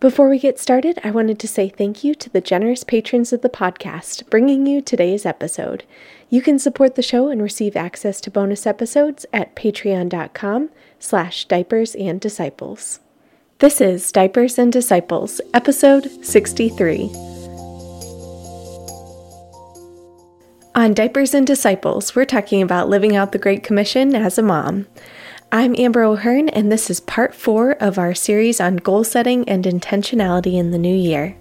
Before we get started, I wanted to say thank you to the generous patrons of the podcast, bringing you today's episode. You can support the show and receive access to bonus episodes at patreon.com slash diapers and disciples. This is Diapers and Disciples, episode 63. On Diapers and Disciples, we're talking about living out the Great Commission as a mom. I'm Amber O'Hearn, and this is part four of our series on goal setting and intentionality in the new year.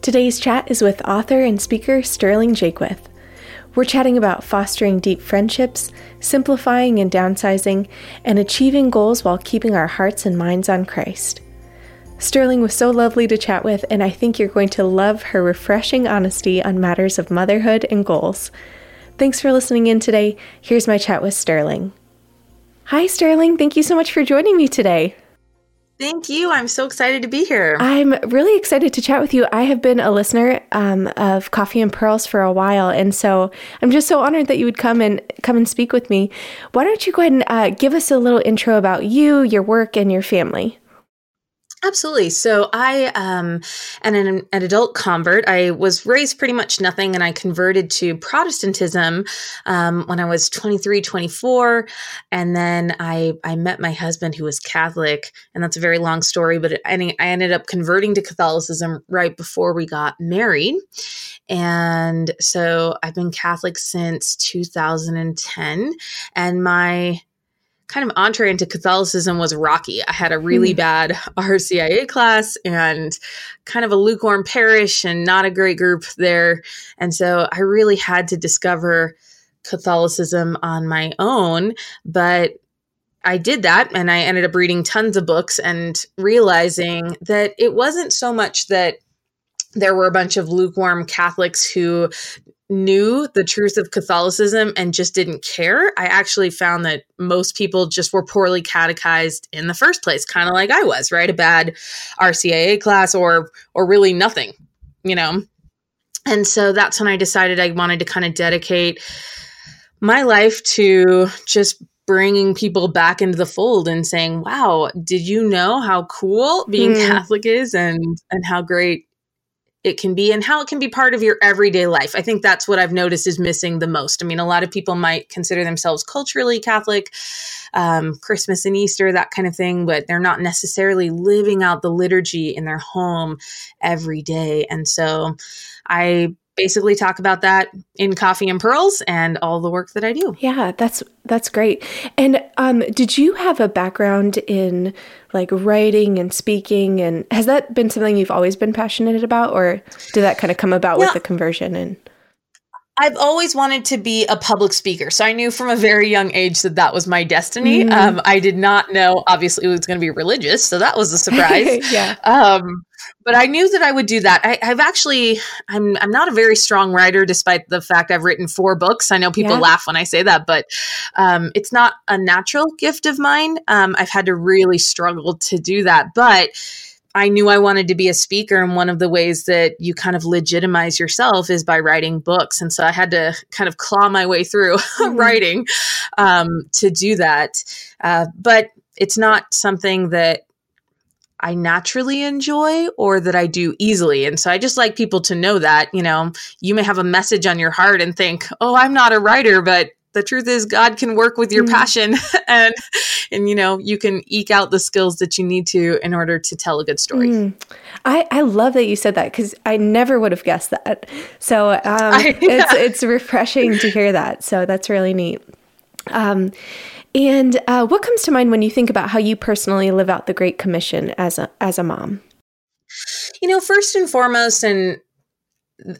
Today's chat is with author and speaker Sterling Jaquith. We're chatting about fostering deep friendships, simplifying and downsizing, and achieving goals while keeping our hearts and minds on Christ. Sterling was so lovely to chat with, and I think you're going to love her refreshing honesty on matters of motherhood and goals. Thanks for listening in today. Here's my chat with Sterling. Hi, Sterling. Thank you so much for joining me today. Thank you. I'm so excited to be here. I'm really excited to chat with you. I have been a listener um, of Coffee and Pearls for a while, and so I'm just so honored that you would come and come and speak with me. Why don't you go ahead and uh, give us a little intro about you, your work, and your family? Absolutely. So I um, am an, an, adult convert. I was raised pretty much nothing and I converted to Protestantism um, when I was 23, 24. And then I, I met my husband who was Catholic. And that's a very long story, but I ended up converting to Catholicism right before we got married. And so I've been Catholic since 2010. And my kind of entree into Catholicism was rocky. I had a really mm. bad RCIA class and kind of a lukewarm parish and not a great group there. And so I really had to discover Catholicism on my own. But I did that and I ended up reading tons of books and realizing that it wasn't so much that there were a bunch of lukewarm Catholics who knew the truth of Catholicism and just didn't care, I actually found that most people just were poorly catechized in the first place, kind of like I was, right? A bad RCIA class or or really nothing, you know. And so that's when I decided I wanted to kind of dedicate my life to just bringing people back into the fold and saying, "Wow, did you know how cool being mm. Catholic is and and how great it can be and how it can be part of your everyday life. I think that's what I've noticed is missing the most. I mean, a lot of people might consider themselves culturally Catholic, um, Christmas and Easter, that kind of thing, but they're not necessarily living out the liturgy in their home every day. And so I basically talk about that in coffee and pearls and all the work that i do yeah that's that's great and um, did you have a background in like writing and speaking and has that been something you've always been passionate about or did that kind of come about yeah. with the conversion and I've always wanted to be a public speaker. So I knew from a very young age that that was my destiny. Mm. Um, I did not know, obviously, it was going to be religious. So that was a surprise. yeah. Um, but I knew that I would do that. I, have actually, I'm, I'm not a very strong writer, despite the fact I've written four books. I know people yeah. laugh when I say that, but um, it's not a natural gift of mine. Um, I've had to really struggle to do that. But I knew I wanted to be a speaker. And one of the ways that you kind of legitimize yourself is by writing books. And so I had to kind of claw my way through mm-hmm. writing um, to do that. Uh, but it's not something that I naturally enjoy or that I do easily. And so I just like people to know that, you know, you may have a message on your heart and think, oh, I'm not a writer, but the truth is God can work with your mm. passion and and you know you can eke out the skills that you need to in order to tell a good story. Mm. I, I love that you said that because I never would have guessed that. So um, I, yeah. it's it's refreshing to hear that. So that's really neat. Um, and uh, what comes to mind when you think about how you personally live out the Great Commission as a as a mom? You know, first and foremost, and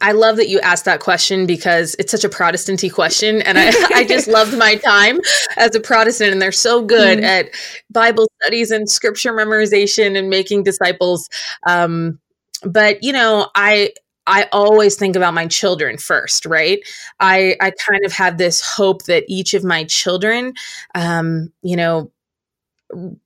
I love that you asked that question because it's such a Protestanty question, and I, I just loved my time as a Protestant. And they're so good mm. at Bible studies and Scripture memorization and making disciples. Um, but you know, I I always think about my children first, right? I I kind of have this hope that each of my children, um, you know,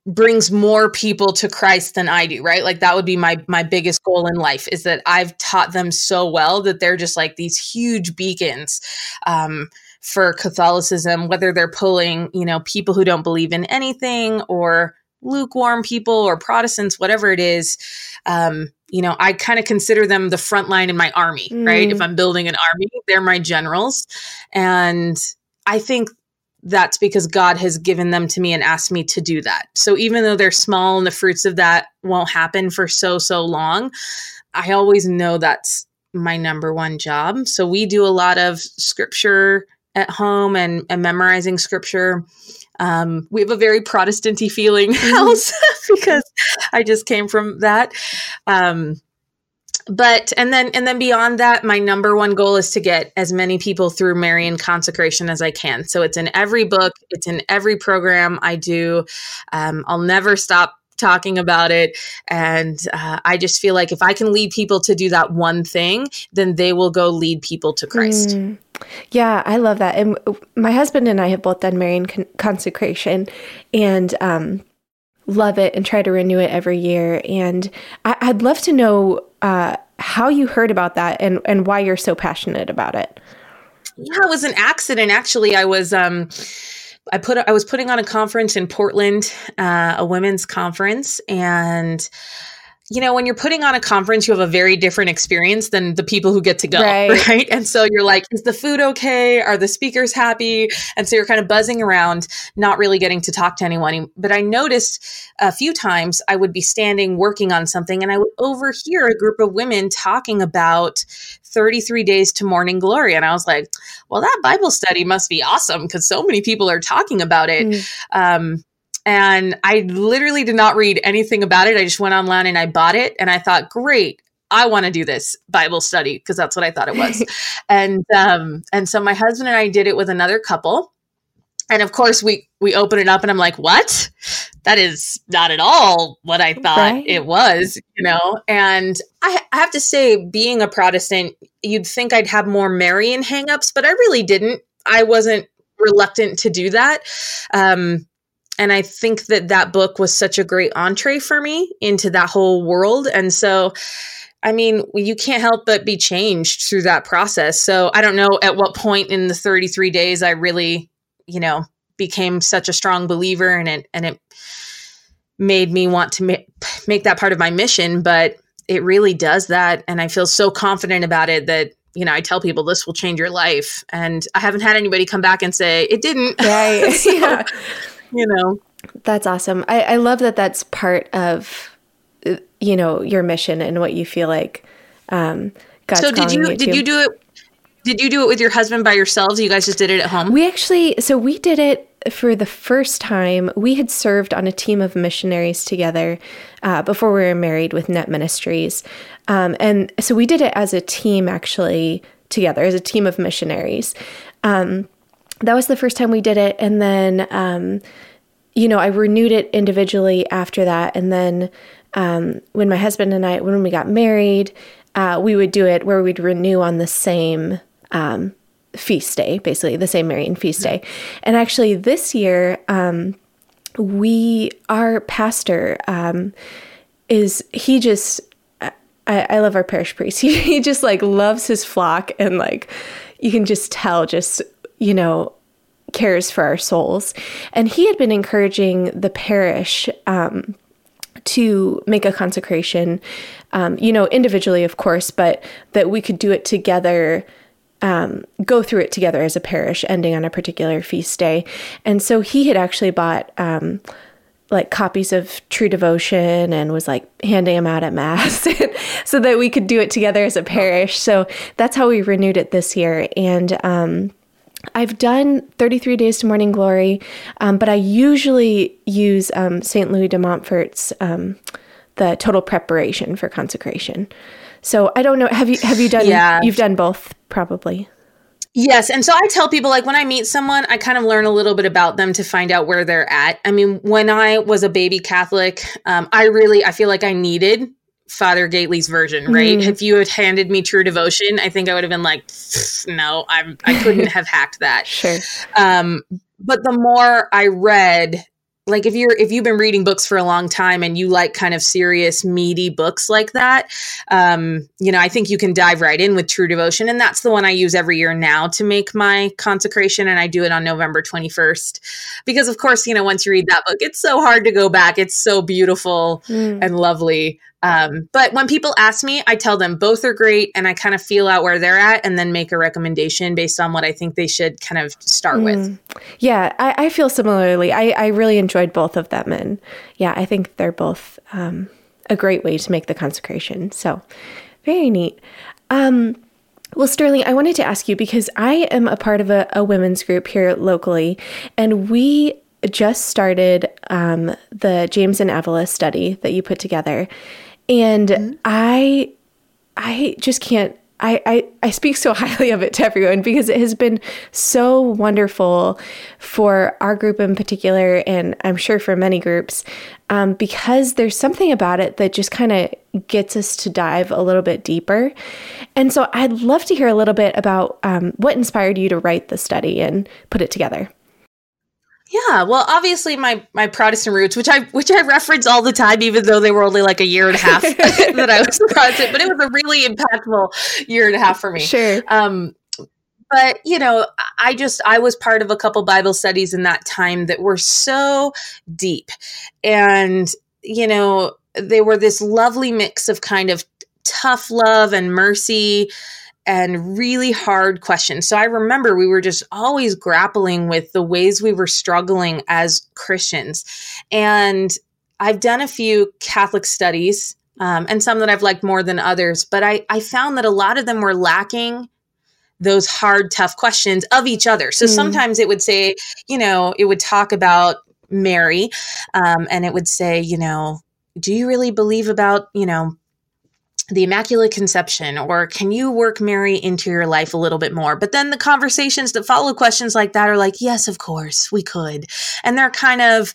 brings more people to Christ than I do, right? Like that would be my my biggest goal in life is that I've taught them so well that they're just like these huge beacons um, for Catholicism, whether they're pulling, you know, people who don't believe in anything or lukewarm people or Protestants, whatever it is, um, you know, I kind of consider them the front line in my army, mm. right? If mm. I'm building an army, they're my generals. And I think that's because God has given them to me and asked me to do that. So even though they're small and the fruits of that won't happen for so, so long, I always know that's my number one job. So we do a lot of scripture at home and, and memorizing scripture. Um, we have a very Protestanty feeling mm-hmm. house because I just came from that. Um, but and then and then beyond that my number one goal is to get as many people through marian consecration as i can so it's in every book it's in every program i do um, i'll never stop talking about it. And uh, I just feel like if I can lead people to do that one thing, then they will go lead people to Christ. Mm. Yeah, I love that. And my husband and I have both done Marian con- consecration and um, love it and try to renew it every year. And I- would love to know uh, how you heard about that and, and why you're so passionate about it. Yeah, it was an accident. Actually, I was. Um, I put I was putting on a conference in Portland, uh, a women's conference, and you know, when you're putting on a conference, you have a very different experience than the people who get to go, right. right? And so you're like, is the food okay? Are the speakers happy? And so you're kind of buzzing around, not really getting to talk to anyone. But I noticed a few times I would be standing working on something and I would overhear a group of women talking about 33 days to morning glory. And I was like, well, that Bible study must be awesome because so many people are talking about it. Mm. Um, and I literally did not read anything about it. I just went online and I bought it and I thought, great, I want to do this Bible study because that's what I thought it was. and um, and so my husband and I did it with another couple. And of course we we open it up and I'm like, what? That is not at all what I thought right. it was, you know? And I, I have to say, being a Protestant, you'd think I'd have more Marian hangups, but I really didn't. I wasn't reluctant to do that. Um, and I think that that book was such a great entree for me into that whole world. And so, I mean, you can't help but be changed through that process. So I don't know at what point in the 33 days I really, you know, became such a strong believer and it, and it made me want to ma- make that part of my mission, but it really does that. And I feel so confident about it that you know, I tell people this will change your life. And I haven't had anybody come back and say it didn't. Right. so, yeah you know. That's awesome. I, I love that that's part of, you know, your mission and what you feel like um, God's So did you, you did to. you do it? Did you do it with your husband by yourselves? You guys just did it at home? We actually, so we did it for the first time. We had served on a team of missionaries together uh, before we were married with Net Ministries. Um, and so we did it as a team actually together, as a team of missionaries. Um, that was the first time we did it. And then, um, you know, I renewed it individually after that. And then um, when my husband and I, when we got married, uh, we would do it where we'd renew on the same um, feast day, basically the same Marian feast day. And actually, this year, um, we, our pastor, um, is he just, I, I love our parish priest. He, he just like loves his flock and like, you can just tell just you know, cares for our souls. And he had been encouraging the parish um, to make a consecration, um, you know, individually, of course, but that we could do it together. Um, go through it together as a parish, ending on a particular feast day. And so he had actually bought um, like copies of True Devotion and was like handing them out at Mass so that we could do it together as a parish. So that's how we renewed it this year. And um, I've done 33 Days to Morning Glory, um, but I usually use um, St. Louis de Montfort's um, the Total Preparation for Consecration. So I don't know. Have you have you done? Yeah. you've done both probably. Yes. And so I tell people, like, when I meet someone, I kind of learn a little bit about them to find out where they're at. I mean, when I was a baby Catholic, um, I really, I feel like I needed Father Gaitley's version, right? Mm. If you had handed me True Devotion, I think I would have been like, no, I'm I couldn't have hacked that. Sure. Um, but the more I read, like if you're if you've been reading books for a long time and you like kind of serious meaty books like that um you know i think you can dive right in with true devotion and that's the one i use every year now to make my consecration and i do it on november 21st because of course you know once you read that book it's so hard to go back it's so beautiful mm. and lovely um, but when people ask me, I tell them both are great and I kind of feel out where they're at and then make a recommendation based on what I think they should kind of start mm. with. Yeah, I, I, feel similarly. I, I really enjoyed both of them. And yeah, I think they're both um, a great way to make the consecration. So very neat. Um, well, Sterling, I wanted to ask you because I am a part of a, a women's group here locally, and we just started um, the James and Avila study that you put together. And mm-hmm. I I just can't I, I, I speak so highly of it to everyone because it has been so wonderful for our group in particular, and I'm sure for many groups, um, because there's something about it that just kind of gets us to dive a little bit deeper. And so I'd love to hear a little bit about um, what inspired you to write the study and put it together. Yeah, well, obviously my my Protestant roots, which I which I reference all the time, even though they were only like a year and a half that I was Protestant, but it was a really impactful year and a half for me. Sure. Um, but you know, I just I was part of a couple Bible studies in that time that were so deep, and you know, they were this lovely mix of kind of tough love and mercy and really hard questions. So I remember we were just always grappling with the ways we were struggling as Christians. And I've done a few Catholic studies um, and some that I've liked more than others, but I, I found that a lot of them were lacking those hard, tough questions of each other. So mm. sometimes it would say, you know, it would talk about Mary um, and it would say, you know, do you really believe about, you know, the Immaculate Conception, or can you work Mary into your life a little bit more? But then the conversations that follow questions like that are like, yes, of course, we could. And they're kind of,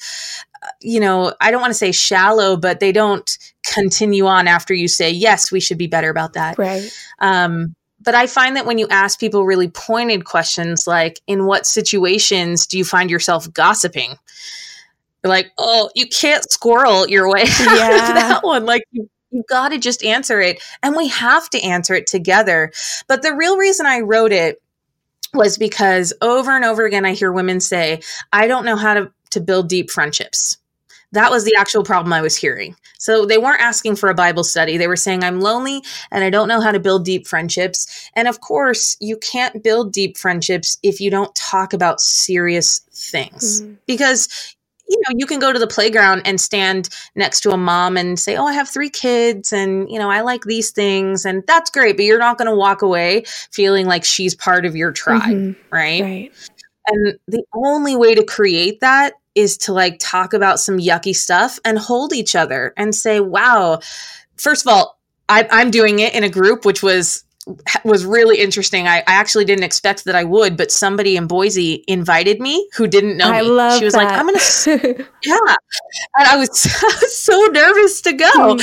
uh, you know, I don't want to say shallow, but they don't continue on after you say, yes, we should be better about that. Right. Um, but I find that when you ask people really pointed questions like, in what situations do you find yourself gossiping? You're like, oh, you can't squirrel your way yeah. out of that one. Like, you you got to just answer it. And we have to answer it together. But the real reason I wrote it was because over and over again, I hear women say, I don't know how to, to build deep friendships. That was the actual problem I was hearing. So they weren't asking for a Bible study. They were saying, I'm lonely and I don't know how to build deep friendships. And of course, you can't build deep friendships if you don't talk about serious things mm-hmm. because you know, you can go to the playground and stand next to a mom and say, Oh, I have three kids and, you know, I like these things. And that's great. But you're not going to walk away feeling like she's part of your tribe. Mm-hmm. Right? Right. And the only way to create that is to like talk about some yucky stuff and hold each other and say, wow, first of all, I, I'm doing it in a group, which was was really interesting. I, I, actually didn't expect that I would, but somebody in Boise invited me who didn't know I me. Love she was that. like, "I'm gonna," yeah, and I was, I was so nervous to go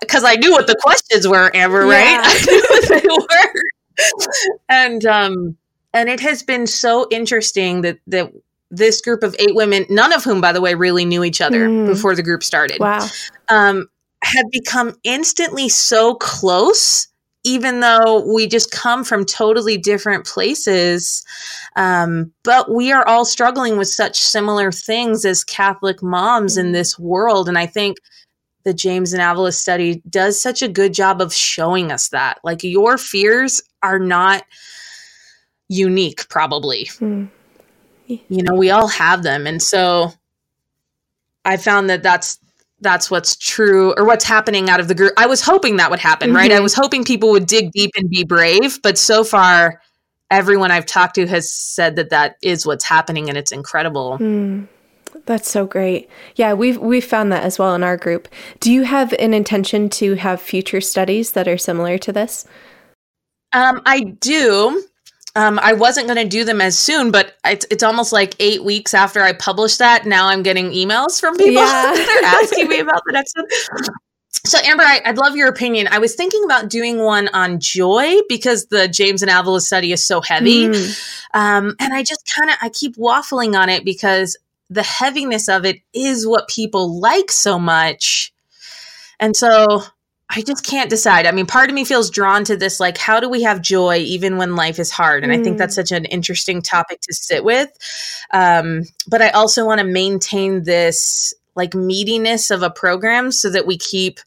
because mm. I knew what the questions were, Amber. Yeah. Right? I knew what they were, and um, and it has been so interesting that that this group of eight women, none of whom, by the way, really knew each other mm. before the group started. Wow, um, have become instantly so close even though we just come from totally different places. Um, but we are all struggling with such similar things as Catholic moms in mm-hmm. this world. And I think the James and Avila study does such a good job of showing us that. Like, your fears are not unique, probably. Mm. You know, we all have them. And so I found that that's that's what's true or what's happening out of the group. I was hoping that would happen, mm-hmm. right? I mm-hmm. was hoping people would dig deep and be brave, but so far everyone I've talked to has said that that is what's happening and it's incredible. Mm, that's so great. Yeah, we've we've found that as well in our group. Do you have an intention to have future studies that are similar to this? Um, I do. Um, I wasn't going to do them as soon, but it's, it's almost like eight weeks after I published that. Now I'm getting emails from people yeah. that are asking me about the next one. So, Amber, I, would love your opinion. I was thinking about doing one on joy because the James and Avila study is so heavy, mm. um, and I just kind of I keep waffling on it because the heaviness of it is what people like so much. And so I just can't decide. I mean, part of me feels drawn to this like, how do we have joy even when life is hard? And mm. I think that's mm. such an interesting topic to sit with. Um, but I also want to maintain this like meatiness of a program so that we keep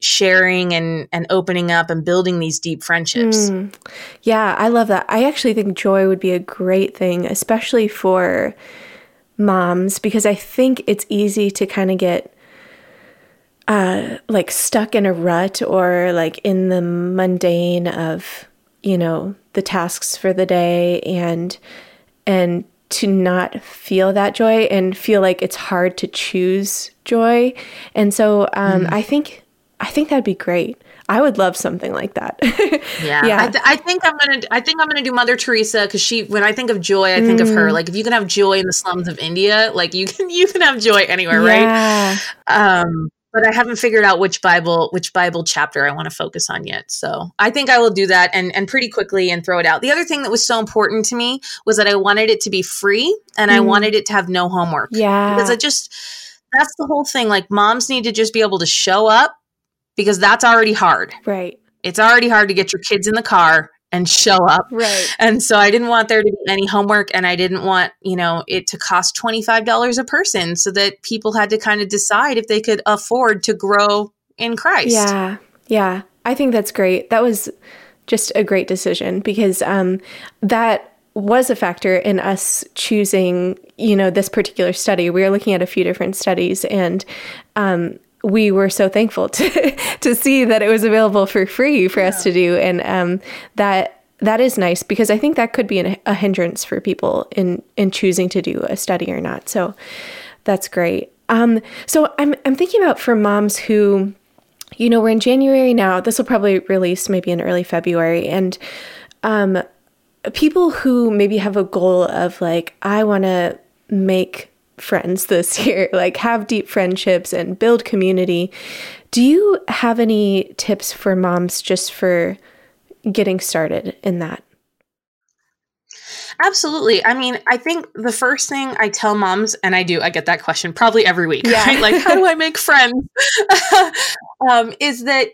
sharing and and opening up and building these deep friendships. Mm. Yeah, I love that. I actually think joy would be a great thing, especially for moms, because I think it's easy to kind of get uh, like stuck in a rut or like in the mundane of you know the tasks for the day and and to not feel that joy and feel like it's hard to choose joy and so um, mm. i think i think that'd be great I would love something like that. yeah, yeah. I, th- I, think I'm gonna. I think I'm gonna do Mother Teresa because she. When I think of joy, I think mm. of her. Mm. Like if you can have joy in the slums of India, like you can. You can have joy anywhere, yeah. right? Um, but I haven't figured out which Bible which Bible chapter I want to focus on yet. So I think I will do that and and pretty quickly and throw it out. The other thing that was so important to me was that I wanted it to be free and mm. I wanted it to have no homework. Yeah, because I just that's the whole thing. Like moms need to just be able to show up because that's already hard. Right. It's already hard to get your kids in the car and show up. Right. And so I didn't want there to be any homework and I didn't want, you know, it to cost $25 a person so that people had to kind of decide if they could afford to grow in Christ. Yeah. Yeah. I think that's great. That was just a great decision because um, that was a factor in us choosing, you know, this particular study. We were looking at a few different studies and um, we were so thankful to to see that it was available for free for yeah. us to do, and um, that that is nice because I think that could be an, a hindrance for people in in choosing to do a study or not. So that's great. Um, so I'm I'm thinking about for moms who, you know, we're in January now. This will probably release maybe in early February, and um, people who maybe have a goal of like I want to make friends this year, like have deep friendships and build community. Do you have any tips for moms just for getting started in that? Absolutely. I mean, I think the first thing I tell moms, and I do, I get that question probably every week, yeah. right? Like, how do I make friends? um, is that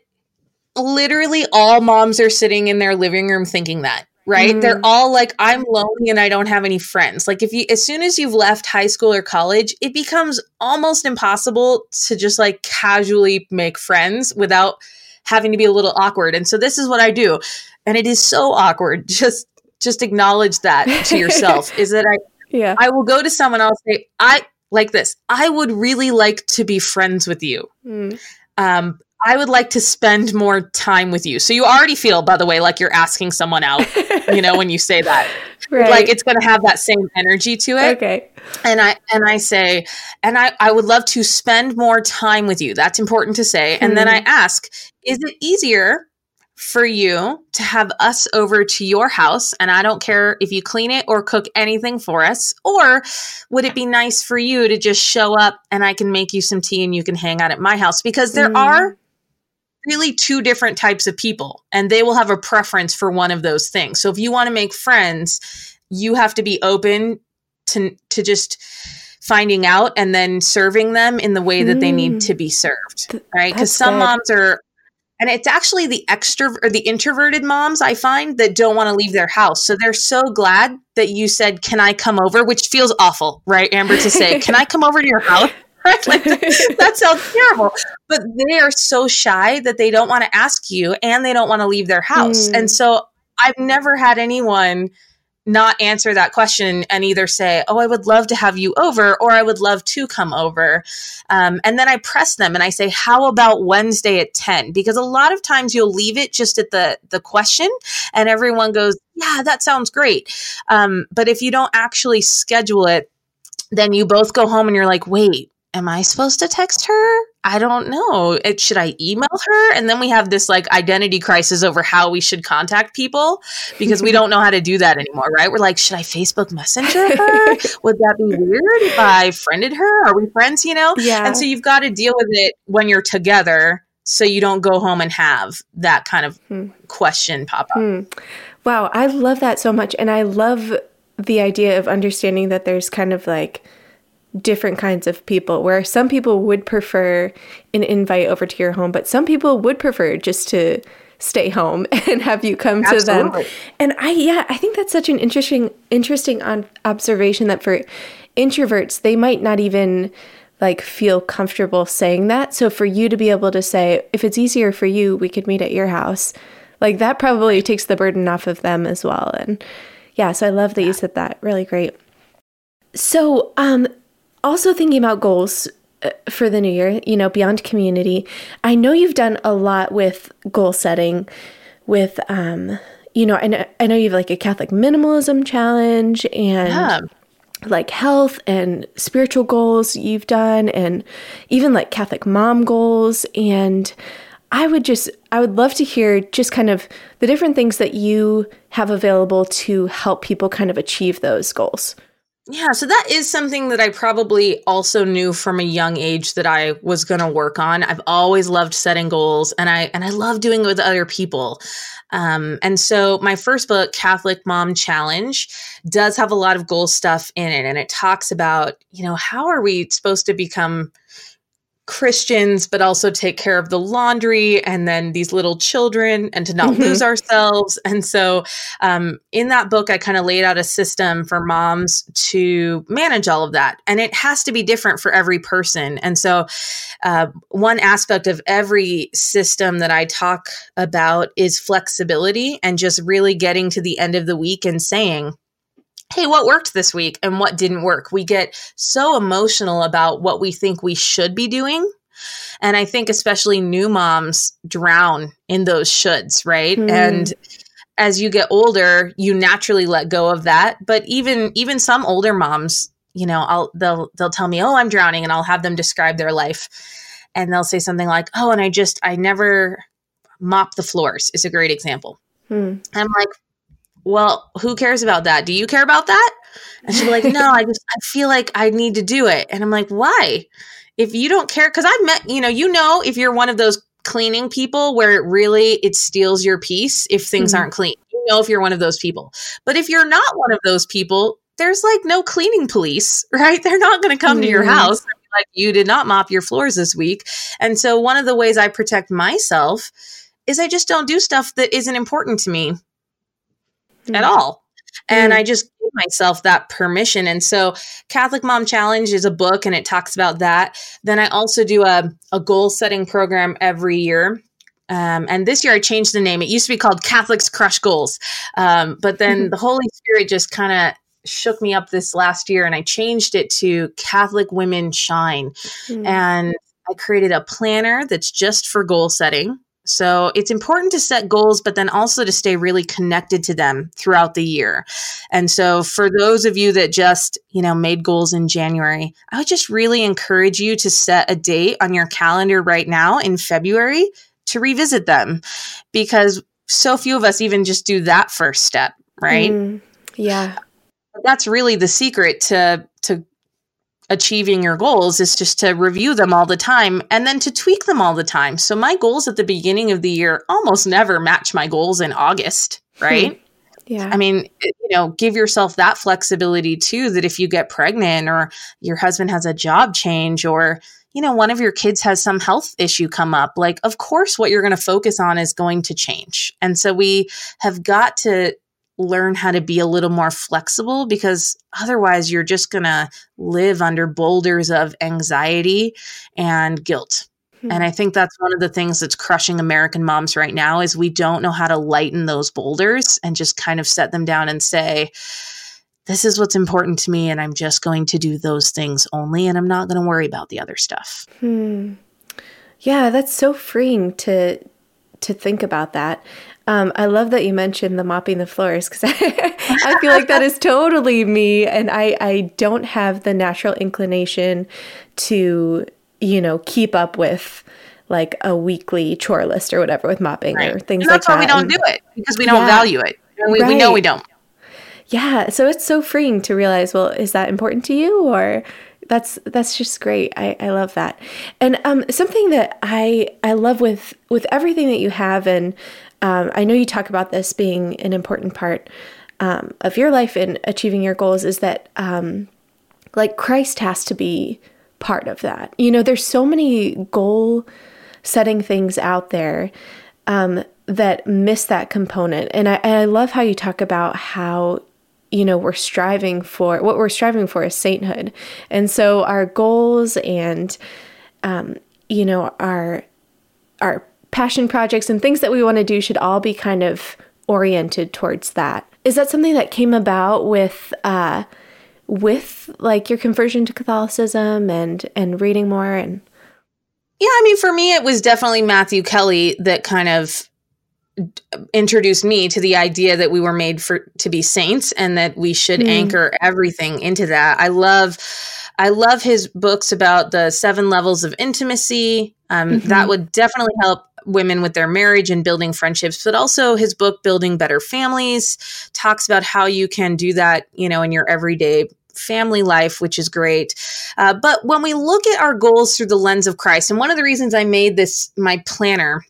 literally all moms are sitting in their living room thinking that right? Mm. They're all like, I'm lonely and I don't have any friends. Like, if you, as soon as you've left high school or college, it becomes almost impossible to just like casually make friends without having to be a little awkward. And so, this is what I do. And it is so awkward. Just, just acknowledge that to yourself is that I, yeah, I will go to someone, I'll say, I, like this, I would really like to be friends with you. Mm. Um, I would like to spend more time with you. So you already feel, by the way, like you're asking someone out, you know, when you say that. Right. Like it's gonna have that same energy to it. Okay. And I and I say, and I, I would love to spend more time with you. That's important to say. And then I hmm. ask, is it easier for you to have us over to your house and I don't care if you clean it or cook anything for us or would it be nice for you to just show up and I can make you some tea and you can hang out at my house because there mm. are really two different types of people and they will have a preference for one of those things. So if you want to make friends, you have to be open to to just finding out and then serving them in the way that mm. they need to be served, right? Cuz some good. moms are and it's actually the extrovert or the introverted moms I find that don't want to leave their house. So they're so glad that you said, "Can I come over?" which feels awful, right, Amber to say, "Can I come over to your house?" like that sounds terrible. But they are so shy that they don't want to ask you and they don't want to leave their house. Mm. And so I've never had anyone not answer that question and either say, Oh, I would love to have you over, or I would love to come over. Um, and then I press them and I say, How about Wednesday at 10? Because a lot of times you'll leave it just at the, the question and everyone goes, Yeah, that sounds great. Um, but if you don't actually schedule it, then you both go home and you're like, Wait, am I supposed to text her? I don't know. It, should I email her? And then we have this like identity crisis over how we should contact people because we don't know how to do that anymore, right? We're like, should I Facebook Messenger her? Would that be weird if I friended her? Are we friends, you know? Yeah. And so you've got to deal with it when you're together so you don't go home and have that kind of hmm. question pop up. Hmm. Wow, I love that so much. And I love the idea of understanding that there's kind of like, different kinds of people where some people would prefer an invite over to your home, but some people would prefer just to stay home and have you come Absolutely. to them. And I yeah, I think that's such an interesting interesting on observation that for introverts they might not even like feel comfortable saying that. So for you to be able to say if it's easier for you, we could meet at your house. Like that probably takes the burden off of them as well. And yeah, so I love that yeah. you said that. Really great. So, um also thinking about goals uh, for the new year, you know, beyond community, I know you've done a lot with goal setting, with, um, you know, I know, I know you have like a Catholic minimalism challenge and yeah. like health and spiritual goals you've done, and even like Catholic mom goals. And I would just, I would love to hear just kind of the different things that you have available to help people kind of achieve those goals. Yeah, so that is something that I probably also knew from a young age that I was going to work on. I've always loved setting goals and I and I love doing it with other people. Um, and so my first book, Catholic Mom Challenge, does have a lot of goal stuff in it and it talks about, you know, how are we supposed to become Christians, but also take care of the laundry and then these little children and to not mm-hmm. lose ourselves. And so, um, in that book, I kind of laid out a system for moms to manage all of that. And it has to be different for every person. And so, uh, one aspect of every system that I talk about is flexibility and just really getting to the end of the week and saying, hey, what worked this week and what didn't work? We get so emotional about what we think we should be doing. And I think especially new moms drown in those shoulds, right? Mm. And as you get older, you naturally let go of that. But even even some older moms, you know, I'll they'll they'll tell me, "Oh, I'm drowning," and I'll have them describe their life. And they'll say something like, "Oh, and I just I never mop the floors." Is a great example. Hmm. I'm like, well, who cares about that? Do you care about that? And she'd be like, no, I just, I feel like I need to do it. And I'm like, why? If you don't care, because I've met, you know, you know, if you're one of those cleaning people where it really, it steals your peace if things mm-hmm. aren't clean. You know, if you're one of those people. But if you're not one of those people, there's like no cleaning police, right? They're not going to come mm-hmm. to your mm-hmm. house like you did not mop your floors this week. And so one of the ways I protect myself is I just don't do stuff that isn't important to me mm. at all. And mm. I just give myself that permission. And so Catholic Mom Challenge is a book and it talks about that. Then I also do a, a goal setting program every year. Um, and this year I changed the name. It used to be called Catholics Crush Goals. Um, but then mm-hmm. the Holy Spirit just kind of shook me up this last year and I changed it to Catholic Women Shine. Mm. And I created a planner that's just for goal setting. So it's important to set goals, but then also to stay really connected to them throughout the year. And so for those of you that just, you know, made goals in January, I would just really encourage you to set a date on your calendar right now in February to revisit them because so few of us even just do that first step, right? Mm, yeah. That's really the secret to to achieving your goals is just to review them all the time and then to tweak them all the time. So my goals at the beginning of the year almost never match my goals in August, hmm. right? Yeah. I mean, you know, give yourself that flexibility too that if you get pregnant or your husband has a job change or you know, one of your kids has some health issue come up, like, of course, what you're going to focus on is going to change. And so we have got to learn how to be a little more flexible because otherwise you're just going to live under boulders of anxiety and guilt. Hmm. And I think that's one of the things that's crushing American moms right now is we don't know how to lighten those boulders and just kind of set them down and say this is what's important to me and I'm just going to do those things only and I'm not going to worry about the other stuff. Hmm. Yeah, that's so freeing to to think about that. Um, I love that you mentioned the mopping the floors because I, I feel like that is totally me, and I I don't have the natural inclination to you know keep up with like a weekly chore list or whatever with mopping right. or things and like that. That's why we don't do it because we don't yeah, value it. We, right. we know we don't. Yeah, so it's so freeing to realize. Well, is that important to you, or that's that's just great. I, I love that. And um, something that I I love with with everything that you have, and um, I know you talk about this being an important part um, of your life in achieving your goals, is that um, like Christ has to be part of that. You know, there's so many goal setting things out there um, that miss that component. And I, and I love how you talk about how you know we're striving for what we're striving for is sainthood. And so our goals and um, you know our our passion projects and things that we want to do should all be kind of oriented towards that. Is that something that came about with uh, with like your conversion to catholicism and and reading more and? Yeah i mean for me it was definitely matthew kelly that kind of introduced me to the idea that we were made for to be saints and that we should mm. anchor everything into that. I love I love his books about the seven levels of intimacy. Um, mm-hmm. That would definitely help women with their marriage and building friendships, but also his book, Building Better Families, talks about how you can do that, you know, in your everyday family life, which is great. Uh, but when we look at our goals through the lens of Christ, and one of the reasons I made this my planner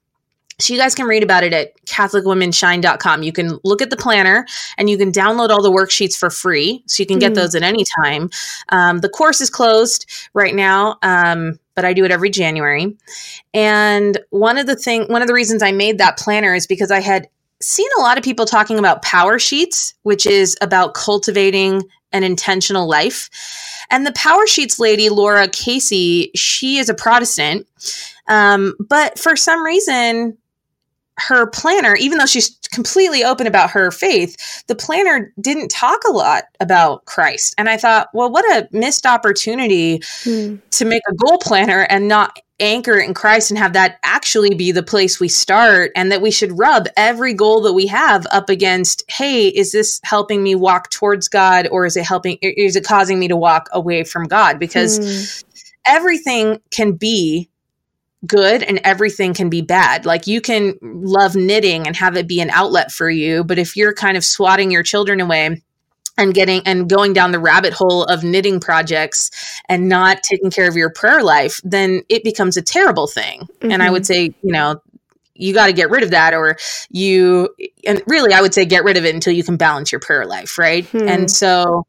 so you guys can read about it at catholicwomenshine.com. You can look at the planner and you can download all the worksheets for free. So you can get mm. those at any time. Um, the course is closed right now. Um, but I do it every January. And one of the thing one of the reasons I made that planner is because I had seen a lot of people talking about power sheets, which is about cultivating an intentional life. And the power sheets lady, Lara Casey, she is a Protestant. Um, but for some reason, her planner, even though she's completely open about her faith, the planner didn't talk a lot about Christ. And I thought, well, what a missed opportunity hmm. to make a goal planner and not anchor in Christ and have that actually be the place we start and that we should rub every goal that we have up against hey is this helping me walk towards God or is it helping is it causing me to walk away from God because hmm. everything can be good and everything can be bad. Like you can love knitting and have it be an outlet for you, but if you're kind of swatting your children away and getting and going down the rabbit hole of knitting projects and not taking care of your prayer life, then it becomes a terrible thing. Mm-hmm. And I would mm-hmm. say, you know, you got to get rid of that or you and really I would say get rid of it until you can balance your prayer life, right? Hmm. And so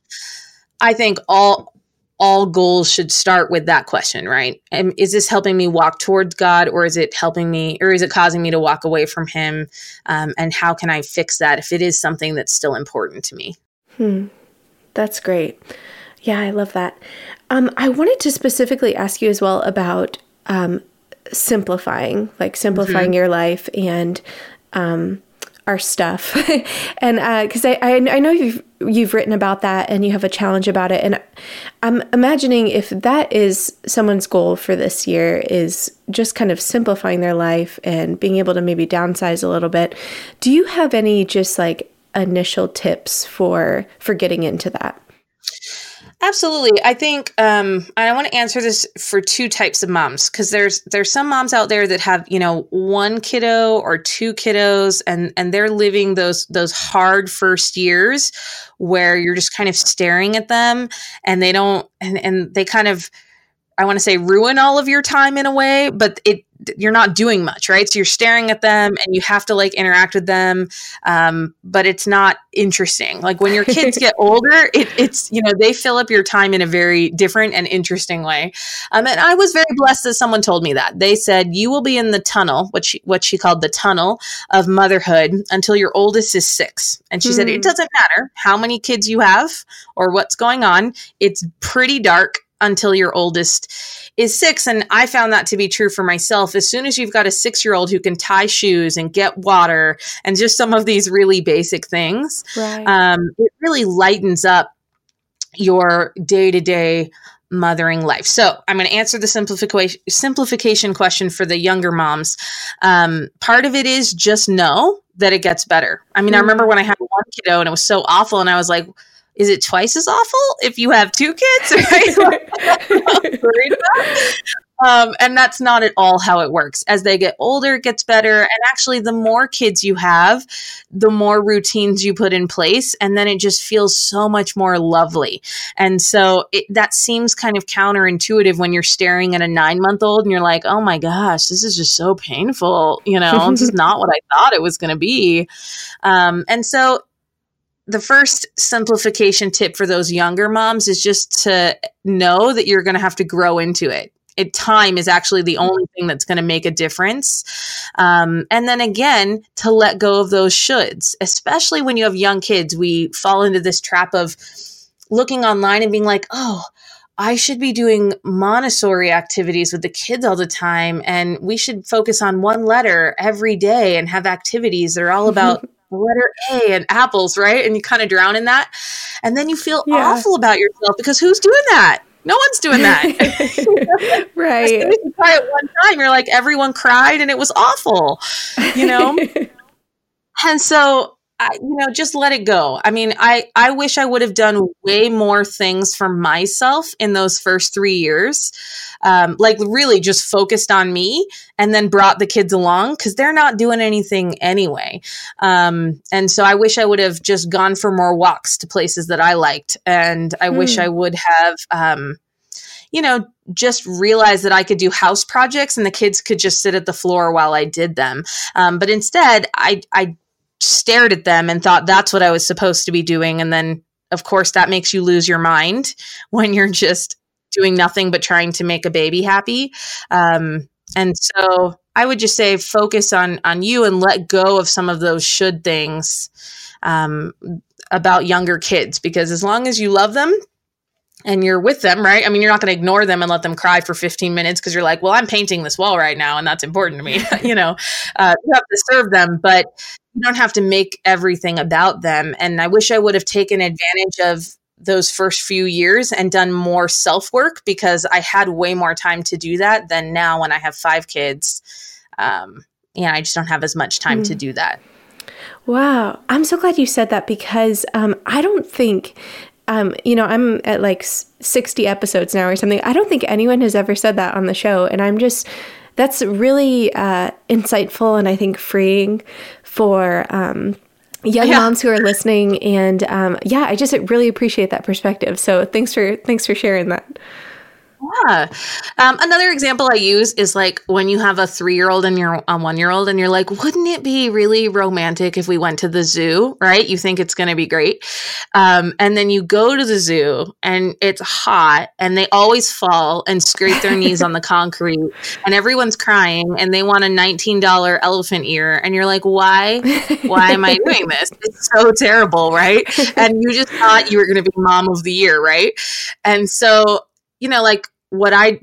I think all all goals should start with that question, right? And is this helping me walk towards God, or is it helping me, or is it causing me to walk away from Him? Um, and how can I fix that if it is something that's still important to me? Hmm. That's great. Yeah, I love that. Um, I wanted to specifically ask you as well about um, simplifying, like simplifying mm-hmm. your life and um, our stuff and because uh, I, I, I know you've you've written about that and you have a challenge about it. And i'm imagining if that is someone's goal for this year is just kind of simplifying their life and being able to maybe downsize a little bit do you have any just like initial tips for for getting into that Absolutely. I think um, I want to answer this for two types of moms because there's there's some moms out there that have you know one kiddo or two kiddos and and they're living those those hard first years where you're just kind of staring at them and they don't and and they kind of I want to say ruin all of your time in a way, but it you're not doing much, right? So you're staring at them and you have to like interact with them, um, but it's not interesting. Like when your kids get older, it, it's you know they fill up your time in a very different and interesting way. Um, and I was very blessed that someone told me that they said you will be in the tunnel, what she what she called the tunnel of motherhood until your oldest is six. And she mm. said it hmm. doesn't matter how many kids you have or what's going on. It's pretty dark until your oldest is six. And I found that to be true for myself. As soon as you've got a six year old who can tie shoes and get water and just some of these really basic things, right. um, it really lightens up your day to day mothering life. So I'm going to answer the simplification simplification question for the younger moms. Um, part of it is just know that it gets better. I mean, mm. I remember when I had one kiddo and it was so awful, and I was like, is it twice as awful if you have two kids? um, and that's not at all how it works. As they get older, it gets better. And actually, the more kids you have, the more routines you put in place. And then it just feels so much more lovely. And so it, that seems kind of counterintuitive when you're staring at a nine month old and you're like, oh my gosh, this is just so painful. You know, this is not what I thought it was going to be. Um, and so the first simplification tip for those younger moms is just to know that you're going to have to grow into it it, time is actually the only thing that's going to make a difference. Um, and then again, to let go of those shoulds, especially when you have young kids, we fall into this trap of looking online and being like, oh, I should be doing Montessori activities with the kids all the time. And we should focus on one letter every day and have activities that are all about the letter A and apples, right? And you kind of drown in that. And then you feel yeah. awful about yourself because who's doing that? No one's doing that. right. You try it one time, you're like, everyone cried and it was awful, you know? and so I, you know, just let it go. I mean, I I wish I would have done way more things for myself in those first three years, um, like really just focused on me, and then brought the kids along because they're not doing anything anyway. Um, and so I wish I would have just gone for more walks to places that I liked, and I hmm. wish I would have. Um, you know, just realized that I could do house projects and the kids could just sit at the floor while I did them. Um, but instead, I, I stared at them and thought that's what I was supposed to be doing. And then, of course, that makes you lose your mind when you're just doing nothing but trying to make a baby happy. Um, and so I would just say focus on on you and let go of some of those should things um, about younger kids because as long as you love them and you're with them, right? I mean, you're not going to ignore them and let them cry for 15 minutes because you're like, well, I'm painting this wall right now and that's important to me. you know, uh, you have to serve them, but you don't have to make everything about them. And I wish I would have taken advantage of those first few years and done more self work because I had way more time to do that than now when I have five kids. Um, yeah, I just don't have as much time mm. to hmm. do that. Wow. I'm so glad you said that because um, I don't think, um, you know, I'm at like 60 episodes now or something. I don't think anyone has ever said that on the show. And I'm just, that's really uh, insightful and I think freeing for um, young yeah. moms who are listening. And um, yeah, I just really appreciate that perspective. So thanks for thanks for sharing that. Yeah. Um, another example I use is like when you have a three year old and you're a one year old, and you're like, wouldn't it be really romantic if we went to the zoo? Right? You think it's going to be great. Um, and then you go to the zoo and it's hot and they always fall and scrape their knees on the concrete and everyone's crying and they want a $19 elephant ear. And you're like, why? Why am I doing this? It's so terrible. Right. And you just thought you were going to be mom of the year. Right. And so, you know, like what I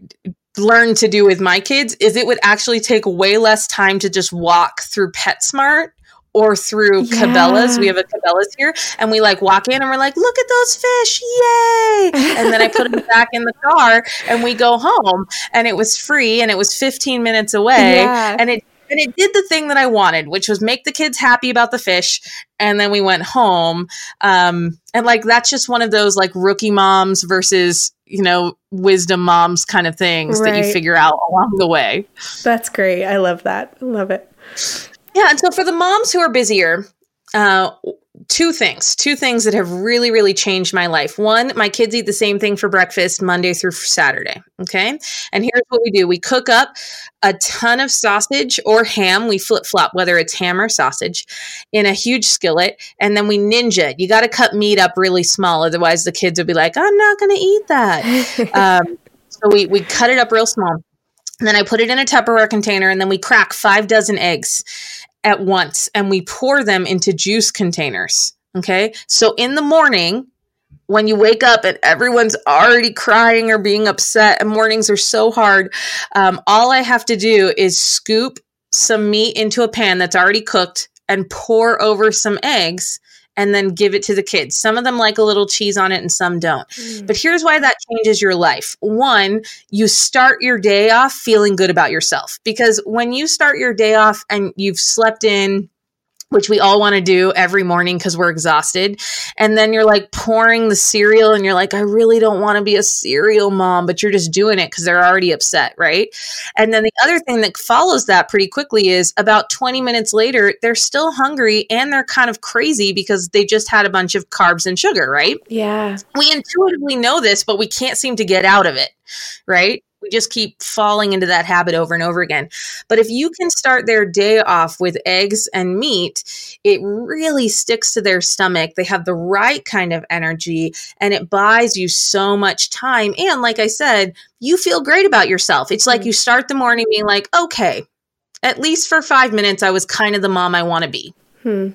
learned to do with my kids is it would actually take way less time to just walk through PetSmart or through yeah. Cabela's. We have a Cabela's here, and we like walk in and we're like, "Look at those fish, yay!" And then I put them back in the car, and we go home, and it was free, and it was 15 minutes away, yeah. and it and it did the thing that I wanted, which was make the kids happy about the fish. And then we went home. Um, and like, that's just one of those like rookie moms versus, you know, wisdom moms kind of things right. that you figure out along the way. That's great. I love that. I love it. Yeah. And so for the moms who are busier, uh, two things, two things that have really, really changed my life. One, my kids eat the same thing for breakfast Monday through Saturday. Okay. And here's what we do we cook up a ton of sausage or ham. We flip flop, whether it's ham or sausage, in a huge skillet. And then we ninja. It. You got to cut meat up really small. Otherwise, the kids will be like, I'm not going to eat that. um, so we, we cut it up real small. And then I put it in a Tupperware container and then we crack five dozen eggs at once and we pour them into juice containers. Okay. So in the morning, when you wake up and everyone's already crying or being upset, and mornings are so hard, um, all I have to do is scoop some meat into a pan that's already cooked and pour over some eggs and then give it to the kids. Some of them like a little cheese on it and some don't. Mm. But here's why that changes your life. One, you start your day off feeling good about yourself because when you start your day off and you've slept in, which we all want to do every morning because we're exhausted. And then you're like pouring the cereal and you're like, I really don't want to be a cereal mom, but you're just doing it because they're already upset, right? And then the other thing that follows that pretty quickly is about 20 minutes later, they're still hungry and they're kind of crazy because they just had a bunch of carbs and sugar, right? Yeah. We intuitively know this, but we can't seem to get out of it, right? We just keep falling into that habit over and over again. But if you can start their day off with eggs and meat, it really sticks to their stomach. They have the right kind of energy and it buys you so much time. And like I said, you feel great about yourself. It's like mm-hmm. you start the morning being like, okay, at least for five minutes, I was kind of the mom I want to be. Hmm.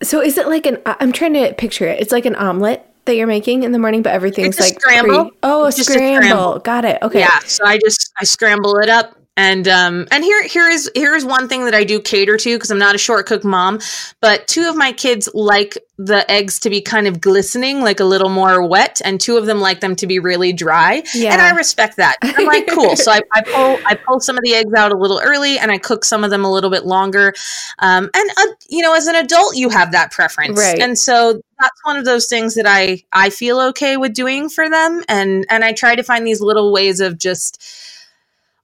So is it like an? I'm trying to picture it. It's like an omelet that you're making in the morning, but everything's like scramble. Pre- oh, a scramble. a scramble. Got it. Okay. Yeah. So I just I scramble it up and um, and here here is here is one thing that I do cater to because I'm not a short cook mom, but two of my kids like the eggs to be kind of glistening, like a little more wet, and two of them like them to be really dry. Yeah. And I respect that. I'm like, cool. so I, I pull I pull some of the eggs out a little early, and I cook some of them a little bit longer. Um, and uh, you know, as an adult, you have that preference, right? And so that's one of those things that I I feel okay with doing for them, and and I try to find these little ways of just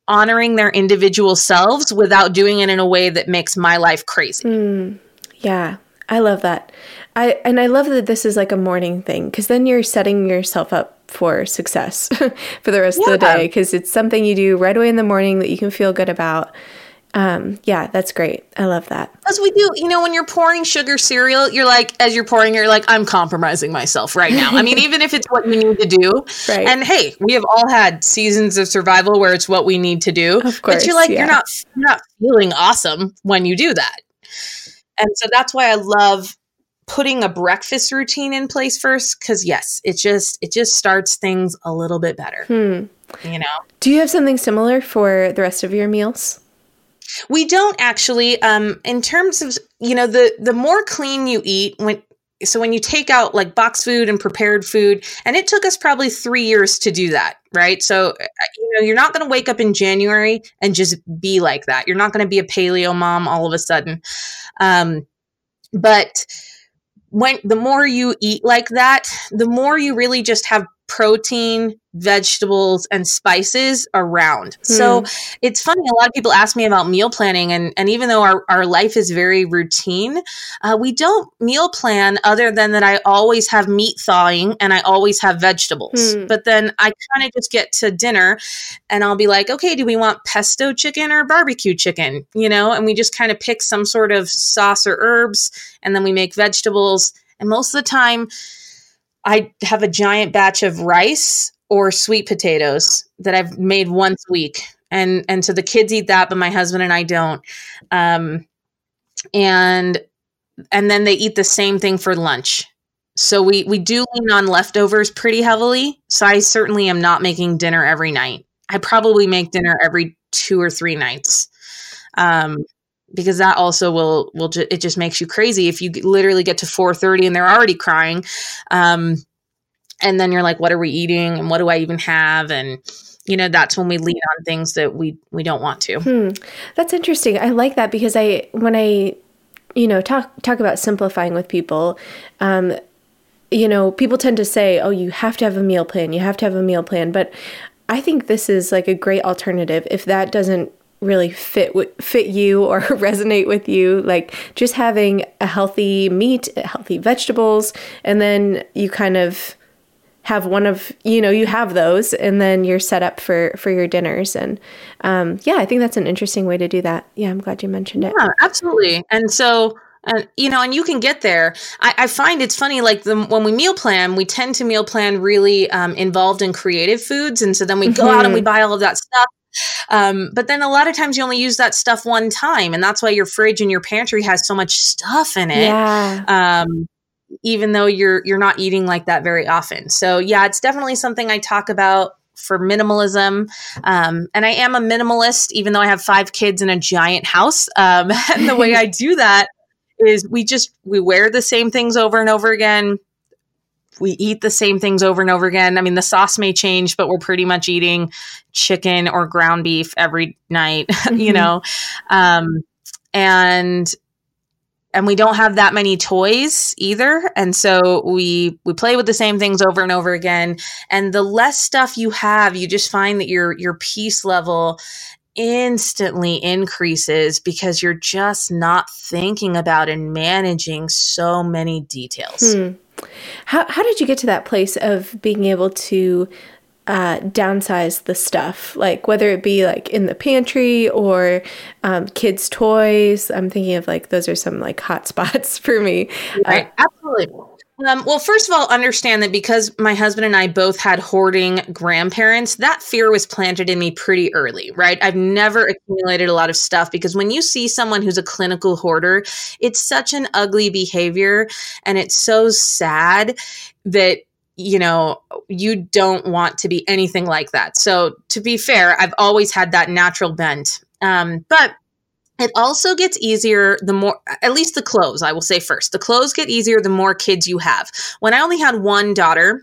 honoring their individual selves without doing it in a way that makes my life crazy. Mm, yeah, I love that. I and I love that this is like a morning thing because then you're setting yourself up for success for the rest yeah. of the day because it's something you do right away in the morning that you can feel good about. Um, yeah, that's great. I love that. As we do, you know, when you're pouring sugar cereal, you're like, as you're pouring, you're like, I'm compromising myself right now. I mean, even if it's what you need to do. Right. And hey, we have all had seasons of survival where it's what we need to do. Of course. But you're like, yeah. you're not, you're not feeling awesome when you do that. And so that's why I love putting a breakfast routine in place first because yes it just it just starts things a little bit better hmm. you know do you have something similar for the rest of your meals we don't actually. Um, in terms of you know the the more clean you eat when so when you take out like box food and prepared food and it took us probably three years to do that right so uh, you know you're not going to wake up in january and just be like that you're not going to be a paleo mom all of a sudden um, but when the more you eat like that the more you really just have protein, vegetables, and spices around. Hmm. So it's funny, a lot of people ask me about meal planning, and, and even though our, our life is very routine, uh, we don't meal plan other than that I always have meat thawing and I always have vegetables. Hmm. But then I kind of just get to dinner and I'll be like, okay, do we want pesto chicken or barbecue chicken? You know, and we just kind of pick some sort of sauce or herbs and then we make vegetables. And most of the time, I have a giant batch of rice or sweet potatoes that I've made once a week. And and so the kids eat that, but my husband and I don't. Um, and and then they eat the same thing for lunch. So we we do lean on leftovers pretty heavily. So I certainly am not making dinner every night. I probably make dinner every two or three nights. Um, because that also will will ju- it just makes you crazy if you literally get to 4:30 and they're already crying. Um and then you're like what are we eating? And what do I even have? And you know that's when we lean on things that we we don't want to. Hmm. that's interesting. I like that because i when i you know talk talk about simplifying with people um you know people tend to say oh you have to have a meal plan. You have to have a meal plan. But i think this is like a great alternative if that doesn't really fit fit you or resonate with you like just having a healthy meat healthy vegetables and then you kind of have one of you know you have those and then you're set up for for your dinners. And um, yeah i think that's an interesting way to do that. Yeah i'm glad you mentioned it. Yeah absolutely. And so and you know and you can get there. I, I find it's funny like the, when we meal plan we tend to meal plan really um, involved in creative foods. And so then we go mm-hmm. out and we mm-hmm. buy all of that stuff um, but then a lot of times you only use that stuff one time, and that's why your fridge and your pantry has so much stuff in it. Yeah. Um, even though you're you're not eating like that very often. So yeah, it's definitely something I talk about for minimalism. Um, and I am a minimalist, even though I have five kids in a giant house. Um, and the way I do that is we just we wear the same things over and over again we eat the same things over and over again. I mean, the sauce may change, but we're pretty much eating chicken or ground beef every night, mm-hmm. you know. Um, and and we don't have that many toys either and so we we play with the same things over and over again and the less stuff you have you just find that your your peace level instantly increases because you're just not thinking about and managing so many details hmm. How how did you get to that place of being able to uh, downsize the stuff, like whether it be like in the pantry or um, kids' toys. I'm thinking of like those are some like hot spots for me. Right, uh, absolutely. Um, well, first of all, understand that because my husband and I both had hoarding grandparents, that fear was planted in me pretty early, right? I've never accumulated a lot of stuff because when you see someone who's a clinical hoarder, it's such an ugly behavior and it's so sad that you know, you don't want to be anything like that. So, to be fair, I've always had that natural bent. Um, but it also gets easier the more, at least the clothes, I will say first. The clothes get easier the more kids you have. When I only had one daughter,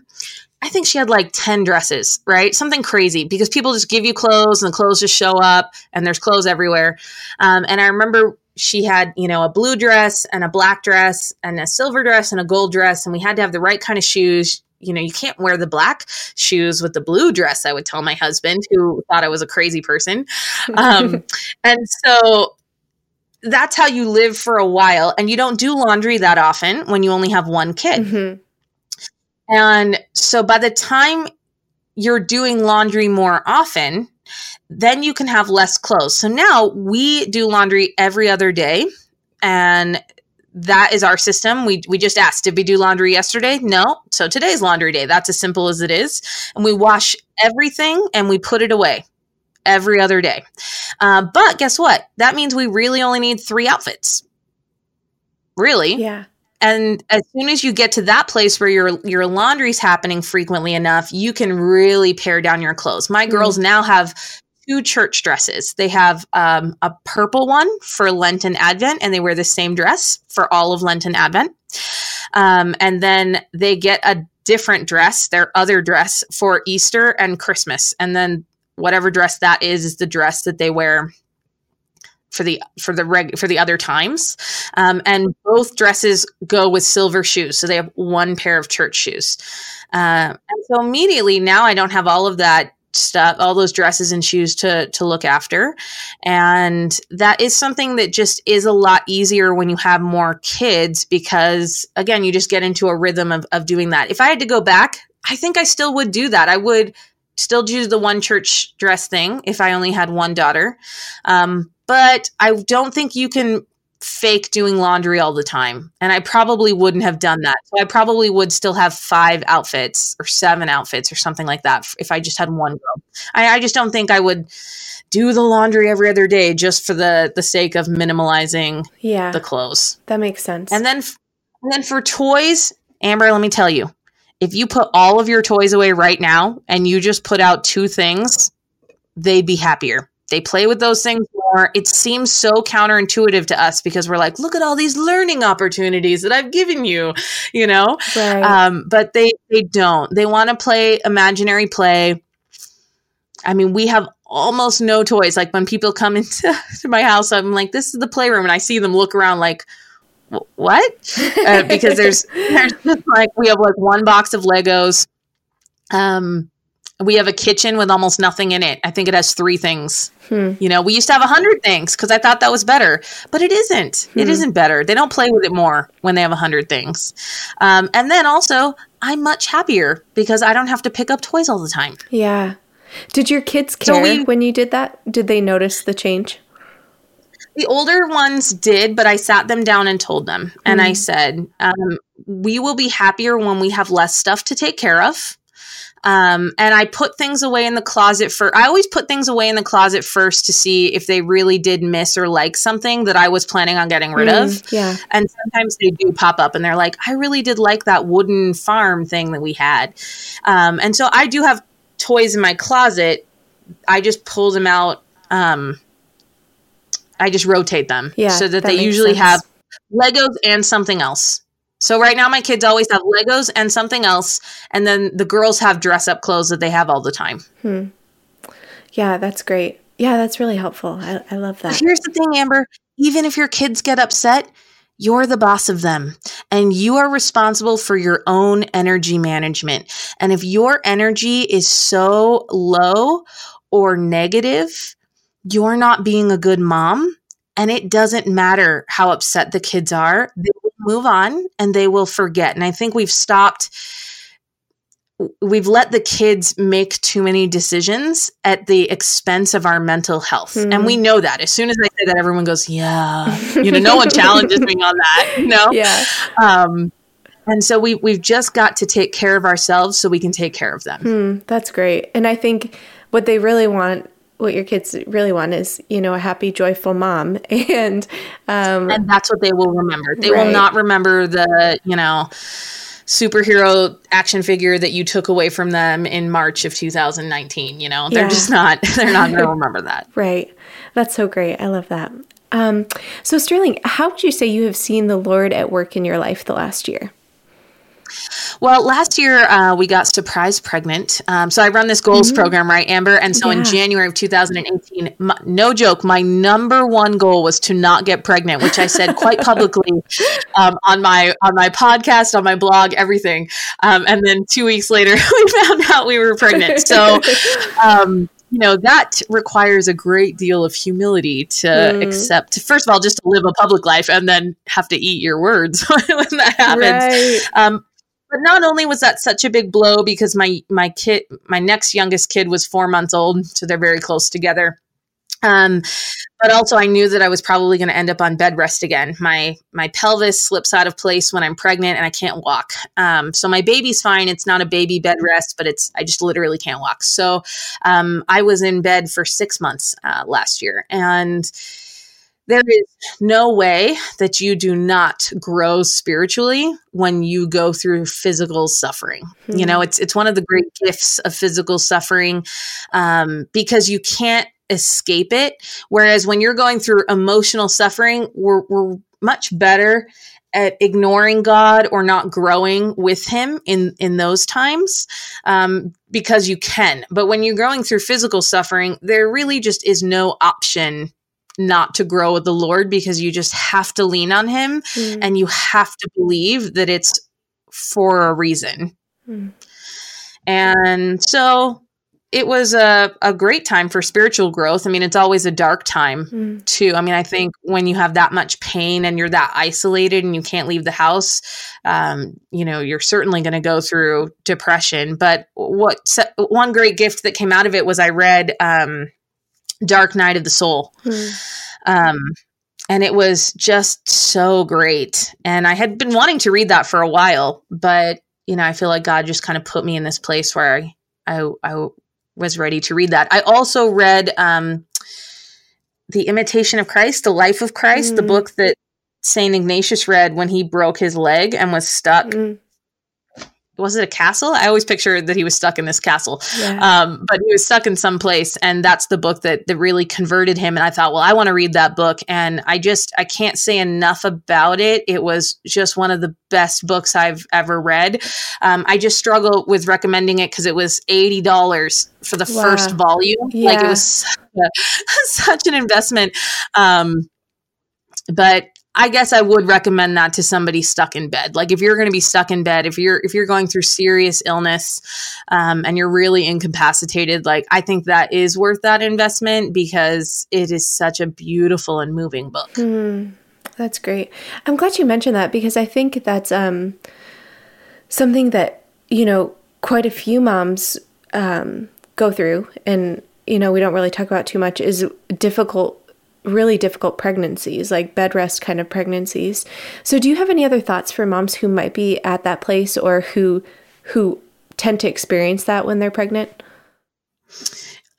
I think she had like 10 dresses, right? Something crazy because people just give you clothes and the clothes just show up and there's clothes everywhere. Um, and I remember she had, you know, a blue dress and a black dress and a silver dress and a gold dress. And we had to have the right kind of shoes you know, you can't wear the black shoes with the blue dress, I would tell my husband, who thought I was a crazy person. Um, and so that's how you live for a while. And you don't do laundry that often when you only have one kid. Mm-hmm. And so by the time you're doing laundry more often, then you can have less clothes. So now we do laundry every other day. And that is our system. We we just asked, did we do laundry yesterday? No. So today's laundry day. That's as simple as it is. And we wash everything and we put it away every other day. Uh, but guess what? That means we really only need three outfits. Really? Yeah. And as soon as you get to that place where your your laundry's happening frequently enough, you can really pare down your clothes. My mm-hmm. girls now have two church dresses. They have um, a purple one for Lent and Advent, and they wear the same dress for all of Lent and Advent. Um, and then they get a different dress, their other dress for Easter and Christmas. And then whatever dress that is is the dress that they wear for the for the reg for the other times. Um, and both dresses go with silver shoes so they have one pair of church shoes. Uh, and so immediately now i don't have all of that stuff all those dresses and shoes to to look after. And that is something that just is a lot easier when you have more kids because again you just get into a rhythm of, of doing that. If i had to go back i think i still would do that. I would still do the one church dress thing if i only had one daughter um, but i don't think you can fake doing laundry all the time. And I probably wouldn't have done that. So I probably would still have five outfits or seven outfits or something like that if I just had one girl. I, I just don't think I would do the laundry every other day just for the the sake of minimalizing yeah, the clothes. That makes sense. And then and then for toys, Amber, let me tell you, if you put all of your toys away right now and you just put out two things, they'd be happier. They play with those things more. It seems so counterintuitive to us because we're like, look at all these learning opportunities that I've given you, you know? Right. Um, but they they don't. They want to play imaginary play. I mean, we have almost no toys. Like when people come into my house, I'm like, this is the playroom, and I see them look around like, what? Uh, because there's there's just like we have like one box of Legos. Um, we have a kitchen with almost nothing in it. I think it has three things. Hmm. You know, we used to have a hundred things because I thought that was better, but it isn't. Hmm. It isn't better. They don't play with it more when they have a hundred things. Um, and then also, I'm much happier because I don't have to pick up toys all the time. Yeah. Did your kids care so we, when you did that? Did they notice the change? The older ones did, but I sat them down and told them, and I hmm. said, um, "We will be happier when we have less stuff to take care of." Um, and I put things away in the closet for, I always put things away in the closet first to see if they really did miss or like something that I was planning on getting rid mm, of. Yeah. And sometimes they do pop up and they're like, I really did like that wooden farm thing that we had. Um, and so I do have toys in my closet. I just pull them out. Um, I just rotate them yeah, so that, that they usually sense. have Legos and something else. So right now, my kids always have Legos and something else, and then the girls have dress up clothes that they have all the time. Hmm. Yeah, that's great. Yeah, that's really helpful. I, I love that. Here's the thing, Amber. Even if your kids get upset, you're the boss of them and you are responsible for your own energy management. And if your energy is so low or negative, you're not being a good mom. And it doesn't matter how upset the kids are, they will move on and they will forget. And I think we've stopped we've let the kids make too many decisions at the expense of our mental health. Mm. And we hmm. know that. As soon as I say that, everyone goes, Yeah. You know, no one challenges me on that, you know? Yeah. Um, and so we we've just got to take care of ourselves so we can take care of them. Hmm, that's great. And I think what they really want what your kids really want is you know a happy joyful mom and um and that's what they will remember they right. will not remember the you know superhero action figure that you took away from them in March of 2019. You know, they're yeah. just not, they're not going to remember that. Right. That's so great. I love that. Um, so, Sterling, how would you say you have seen the Lord at work in your life the last year? Well, last year uh, we got surprise pregnant. Um, so I run this goals mm-hmm. program, right, Amber? And so yeah. in January of 2018, my, no joke, my number one goal was to not get pregnant, which I said quite publicly um, on my on my podcast, on my blog, everything. Um, and then two weeks later, we found out we were pregnant. So. Um, you know that requires a great deal of humility to mm. accept first of all just to live a public life and then have to eat your words when that happens right. um, but not only was that such a big blow because my my kid my next youngest kid was four months old so they're very close together um, but also I knew that I was probably going to end up on bed rest again. My my pelvis slips out of place when I'm pregnant and I can't walk. Um, so my baby's fine. It's not a baby bed rest, but it's I just literally can't walk. So um, I was in bed for six months uh, last year, and there is no way that you do not grow spiritually when you go through physical suffering. Mm-hmm. You know, hmm. it's it's one of the great gifts of physical suffering um, because you can't escape it. Whereas when you're going through emotional suffering, we're, we're much better at ignoring God or not growing with Him in in those times um, because you can. But when you're going through physical suffering, there really just is no option not to grow with the Lord because you just have to lean on Him mm. and you have to believe that it's for a reason. Mm. And so it was a, a great time for spiritual growth. I mean, it's always a dark time mm. too. I mean, I think when you have that much pain and you're that isolated and you can't leave the house, um, you know, you're certainly going to go through depression. But what one great gift that came out of it was I read um, Dark Night of the Soul. Mm. Um, and it was just so great. And I had been wanting to read that for a while, but you know, I feel like God just kind of put me in this place where I, I, I was ready to read that. I also read um, The Imitation of Christ, The Life of Christ, mm. the book that St. Ignatius read when he broke his leg and was stuck mm was it a castle? I always picture that he was stuck in this castle, yeah. um, but he was stuck in some place, and that's the book that that really converted him. And I thought, well, I want to read that book, and I just I can't say enough about it. It was just one of the best books I've ever read. Um, I just struggle with recommending it because it was eighty dollars for the wow. first volume. Yeah. Like it was such, a, such an investment. Um, but I guess I would recommend that to somebody stuck in bed. Like if you're going to be stuck in bed, if you're if you're going through serious illness um, and you're really incapacitated, like I think that is worth that investment because it is such a beautiful and moving book. Mm, that's great. I'm glad you mentioned that because I think that's um, something that you know quite a few moms um, go through, and you know we don't really talk about too much is difficult really difficult pregnancies, like bed rest kind of pregnancies. So do you have any other thoughts for moms who might be at that place or who who tend to experience that when they're pregnant?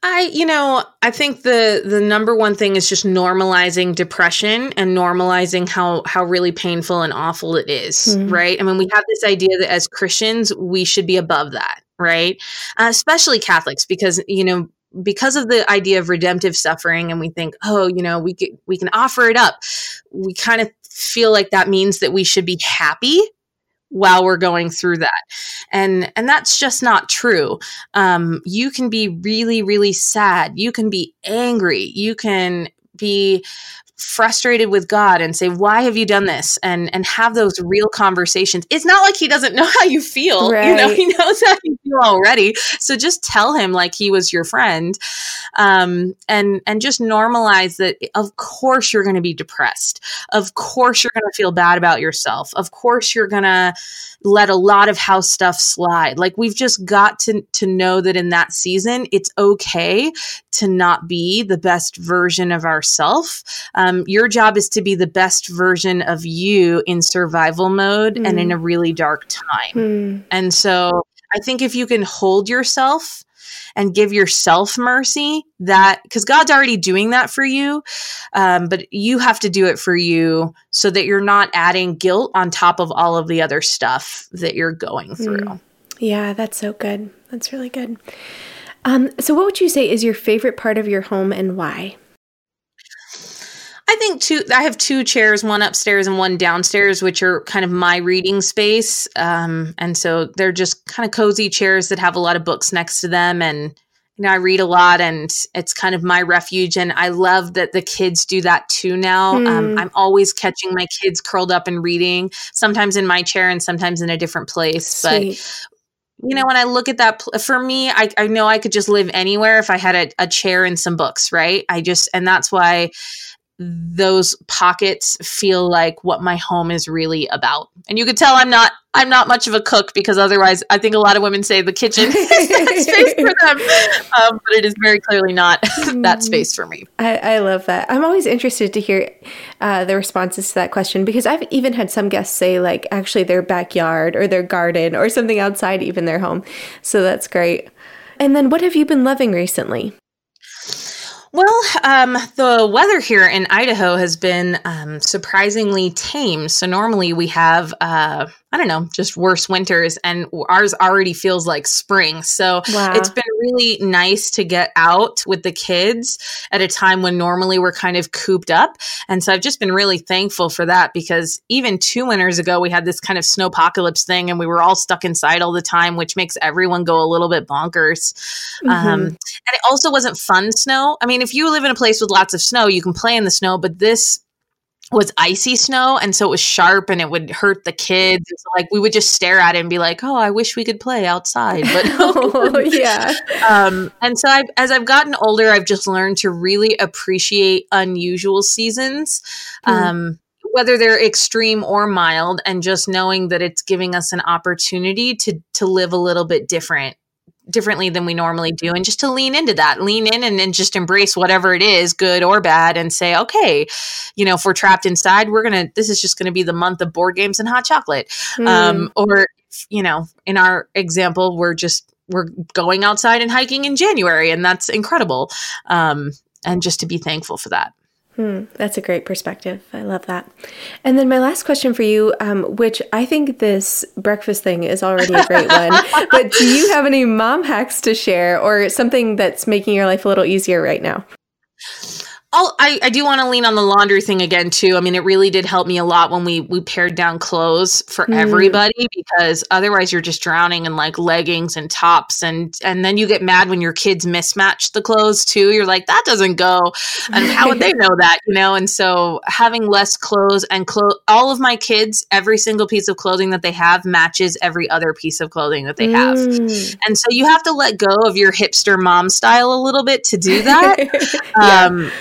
I, you know, I think the the number one thing is just normalizing depression and normalizing how how really painful and awful it is, mm-hmm. right? I mean, we have this idea that as Christians we should be above that, right? Uh, especially Catholics, because you know because of the idea of redemptive suffering and we think oh you know we can, we can offer it up we kind of feel like that means that we should be happy while we're going through that. And and that's just not true. Um, you can be really really sad. You can be angry. You can be frustrated with God and say, "Why have you done this?" and and have those real conversations. It's not like he doesn't know how you feel. Right. You know, he knows how you feel already. So just tell him like he was your friend, um, and and just normalize that. Of course, you're going to be depressed. Of course, you're going to feel bad about yourself. Of course, you're going to let a lot of house stuff slide. Like we've just got to to know that in that season, it's okay to not be the best version of ourself. Um, your job is to be the best version of you in survival mode mm. and in a mm. really dark time. Mm. And so I think if you can hold yourself and give yourself mercy that because god's already doing that for you um, but you have to do it for you so that you're not adding guilt on top of all of the other stuff that you're going hmm. through mm. yeah that's so good that's really good um, so what would you say is your favorite part of your home and why I think two. I have two chairs, one upstairs and one downstairs, which are kind of my reading space. Um, and so they're just kind of cozy chairs that have a lot of books next to them, and you know I read a lot, and it's kind of my refuge. And I love that the kids do that too now. Um, hmm. Um, I'm always catching my kids curled up and reading, sometimes in my chair and sometimes in a different place. Sweet. But you know, when I look at that, for me, I, I know I could just live anywhere if I had a, a chair and some books, right? I just, and that's why those pockets feel like what my home is really about. And you could tell I'm not I'm not much of a cook because otherwise I think a lot of women say the kitchen is that space for them. Um, but it is very clearly not that mm. space for me. I, I, love that. I'm always interested to hear uh, the responses to that question because I've even had some guests say like actually their backyard or their garden or something outside even their home. So that's great. And then what have you been loving recently? Well, um, the weather here in Idaho has been um, surprisingly tame. So normally we have uh, I don't know, just worse winters. And ours already feels like spring. So wow. it's been really nice to get out with the kids at a time when normally we're kind of cooped up. And so I've just been really thankful for that because even two winters ago, we had this kind of snowpocalypse thing and we were all stuck inside all the time, which makes everyone go a little bit bonkers. Mm-hmm. Um, and it also wasn't fun snow. I mean, if you live in a place with lots of snow, you can play in the snow, but this was icy snow and so it was sharp and it would hurt the kids. So like we would just stare at it and be like oh i wish we could play outside but oh, yeah. Um, and so I've, as i've gotten older i've just learned to really appreciate unusual seasons mm. um, whether they're extreme or mild and just knowing that it's giving us an opportunity to to live a little bit different differently than we normally do and just to lean into that lean in and then just embrace whatever it is good or bad and say okay you know if we're trapped inside we're gonna this is just gonna be the month of board games and hot chocolate. Mm. um, or you know in our example we're just we're going outside and hiking in january and that's incredible. Um, and just to be thankful for that Hmm, that's a great perspective. I love that. And then my last question for you, um, which I think this breakfast thing is already a great one, but do you have any mom hacks to share or something that's making your life a little easier right now? I'll, I, I do want to lean on the laundry thing again too. I mean, it really did help me a lot when we we pared down clothes for mm. everybody because otherwise you're just drowning in like leggings and tops and and then you get mad when your kids mismatch the clothes too. You're like that doesn't go, and how would they know that, you know? And so having less clothes and clo- all of my kids, every single piece of clothing that they have matches every other piece of clothing that they have, mm. and so you have to let go of your hipster mom style a little bit to do that. yeah. um,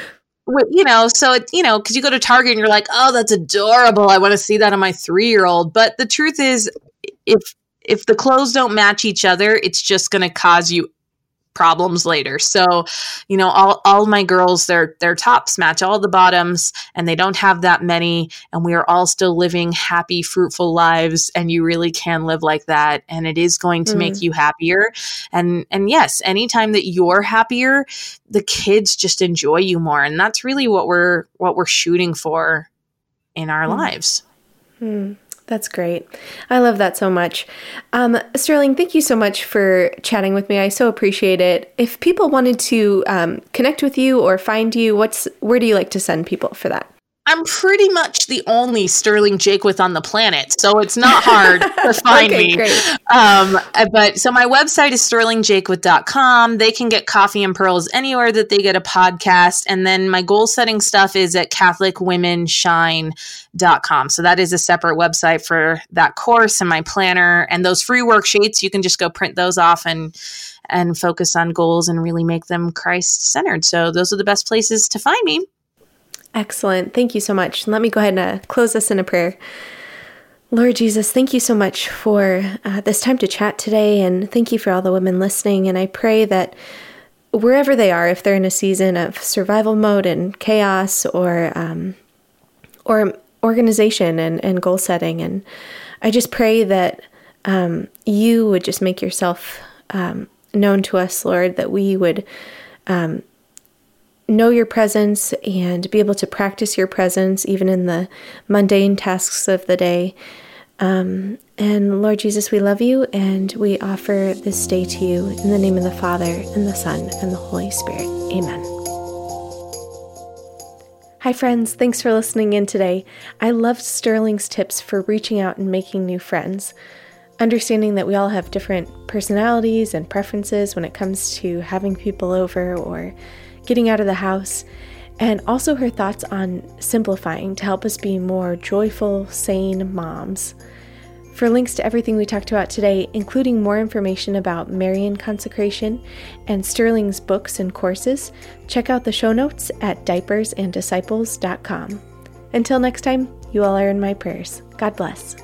you know, so it, you know, because you go to Target and you're like, oh, that's adorable. I want to see that on my three year old. But the truth is, if if the clothes don't match each other, it's just going to cause you problems later. So, you know, all, all my girls, their their tops match all the bottoms and they don't have that many and we are all still living happy, fruitful lives and you really can live like that and it is going to mm. make you happier. And and yes, anytime that you're happier, the kids just enjoy you more and that's really what we're what we're shooting for in our mm. lives. Mm. That's great. I love that so much. Um, Sterling, thank you so much for chatting with me. I so appreciate it. If people wanted to um, connect with you or find you, what's where do you like to send people for that? I'm pretty much the only Sterling Jaquith on the planet, so it's not hard to find okay, me. Um, uh, but so my website is sterlingjaquith.com. They can get Coffee and Pearls anywhere that they get a podcast. And then my goal setting stuff is at CatholicWomenShine.com. So that is a separate website for that course and my planner and those free worksheets. You can just go print those off and and focus on goals and really make them Christ centered. So those are the best places to find me. Excellent. Thank you so much. Let me go ahead and uh, close this in a prayer. Lord Jesus, thank you so much for uh, this time to chat today, and thank you for all the women listening. And I pray that wherever they are, if they're in a season of survival mode and chaos, or um, or organization and, and goal setting, and I just pray that um, you would just make yourself um, known to us, Lord, that we would um, know your presence and be able to practice your presence even in the mundane tasks of the day. Um, and Lord Jesus, we love you and we offer this day to you in the name of the Father and the Son and the Holy Spirit. Amen. Hi, friends. Thanks for listening in today. I loved Sterling's tips for reaching out and making new friends. Understanding that we all have different personalities and preferences when it comes to having people over or getting out of the house, and also her thoughts on simplifying to help us be more joyful, sane moms. For links to everything we talked about today, including more information about Marian consecration and Sterling's books and courses, check out the show notes at diapersanddisciples.com. Until next time, you all are in my prayers. God bless.